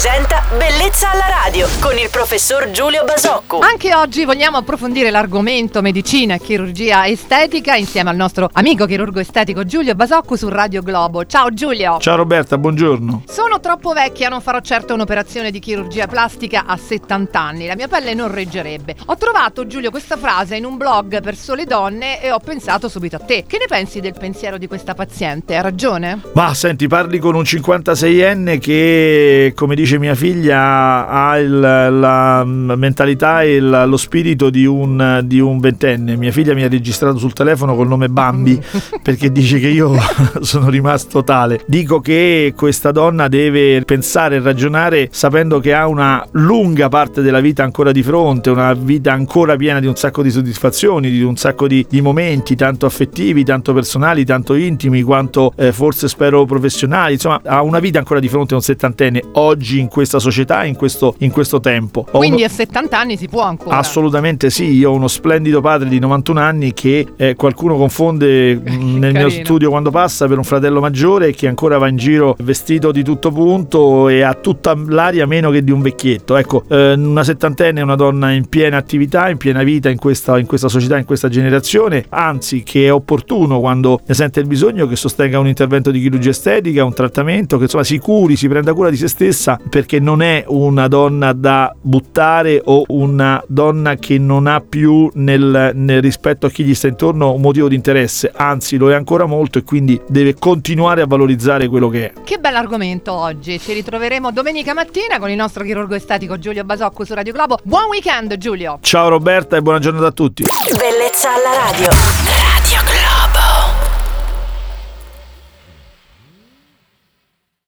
presenta Bellezza alla radio con il professor Giulio Basocco. Anche oggi vogliamo approfondire l'argomento medicina e chirurgia estetica insieme al nostro amico chirurgo estetico Giulio Basocco su Radio Globo. Ciao Giulio. Ciao Roberta, buongiorno. Sono troppo vecchia, non farò certo un'operazione di chirurgia plastica a 70 anni, la mia pelle non reggerebbe. Ho trovato Giulio questa frase in un blog per sole donne e ho pensato subito a te. Che ne pensi del pensiero di questa paziente? Ha ragione? Ma senti, parli con un 56enne che, come dice mia figlia, ha il, la mentalità e il, lo spirito di un, di un, ventenne. Mia figlia mi ha registrato sul telefono col nome Bambi perché dice che io sono rimasto tale. Dico che questa donna deve pensare e ragionare sapendo che ha una lunga parte della vita ancora di fronte, una vita ancora piena di un sacco di soddisfazioni, di un sacco di, di momenti, tanto affettivi, tanto personali, tanto intimi, quanto eh, forse spero professionali. Insomma, ha una vita ancora di fronte a un settantenne oggi in questa società, in questo, in questo tempo. Ho Quindi uno... a 70 anni si può ancora? Assolutamente sì, io ho uno splendido padre di 91 anni che eh, qualcuno confonde mm, nel mio studio quando passa per un fratello maggiore che ancora va in giro vestito di tutto punto e ha tutta l'aria meno che di un vecchietto. Ecco, eh, una settantenne è una donna in piena attività, in piena vita in questa, in questa società, in questa generazione, anzi che è opportuno quando ne sente il bisogno che sostenga un intervento di chirurgia estetica, un trattamento, che insomma si curi, si prenda cura di se stessa perché non è una donna da buttare o una donna che non ha più nel, nel rispetto a chi gli sta intorno un motivo di interesse, anzi lo è ancora molto e quindi deve continuare a valorizzare quello che è. Che bell'argomento oggi, ci ritroveremo domenica mattina con il nostro chirurgo estetico Giulio Basocco su Radio Globo. Buon weekend Giulio! Ciao Roberta e buona giornata a tutti! Bellezza alla radio!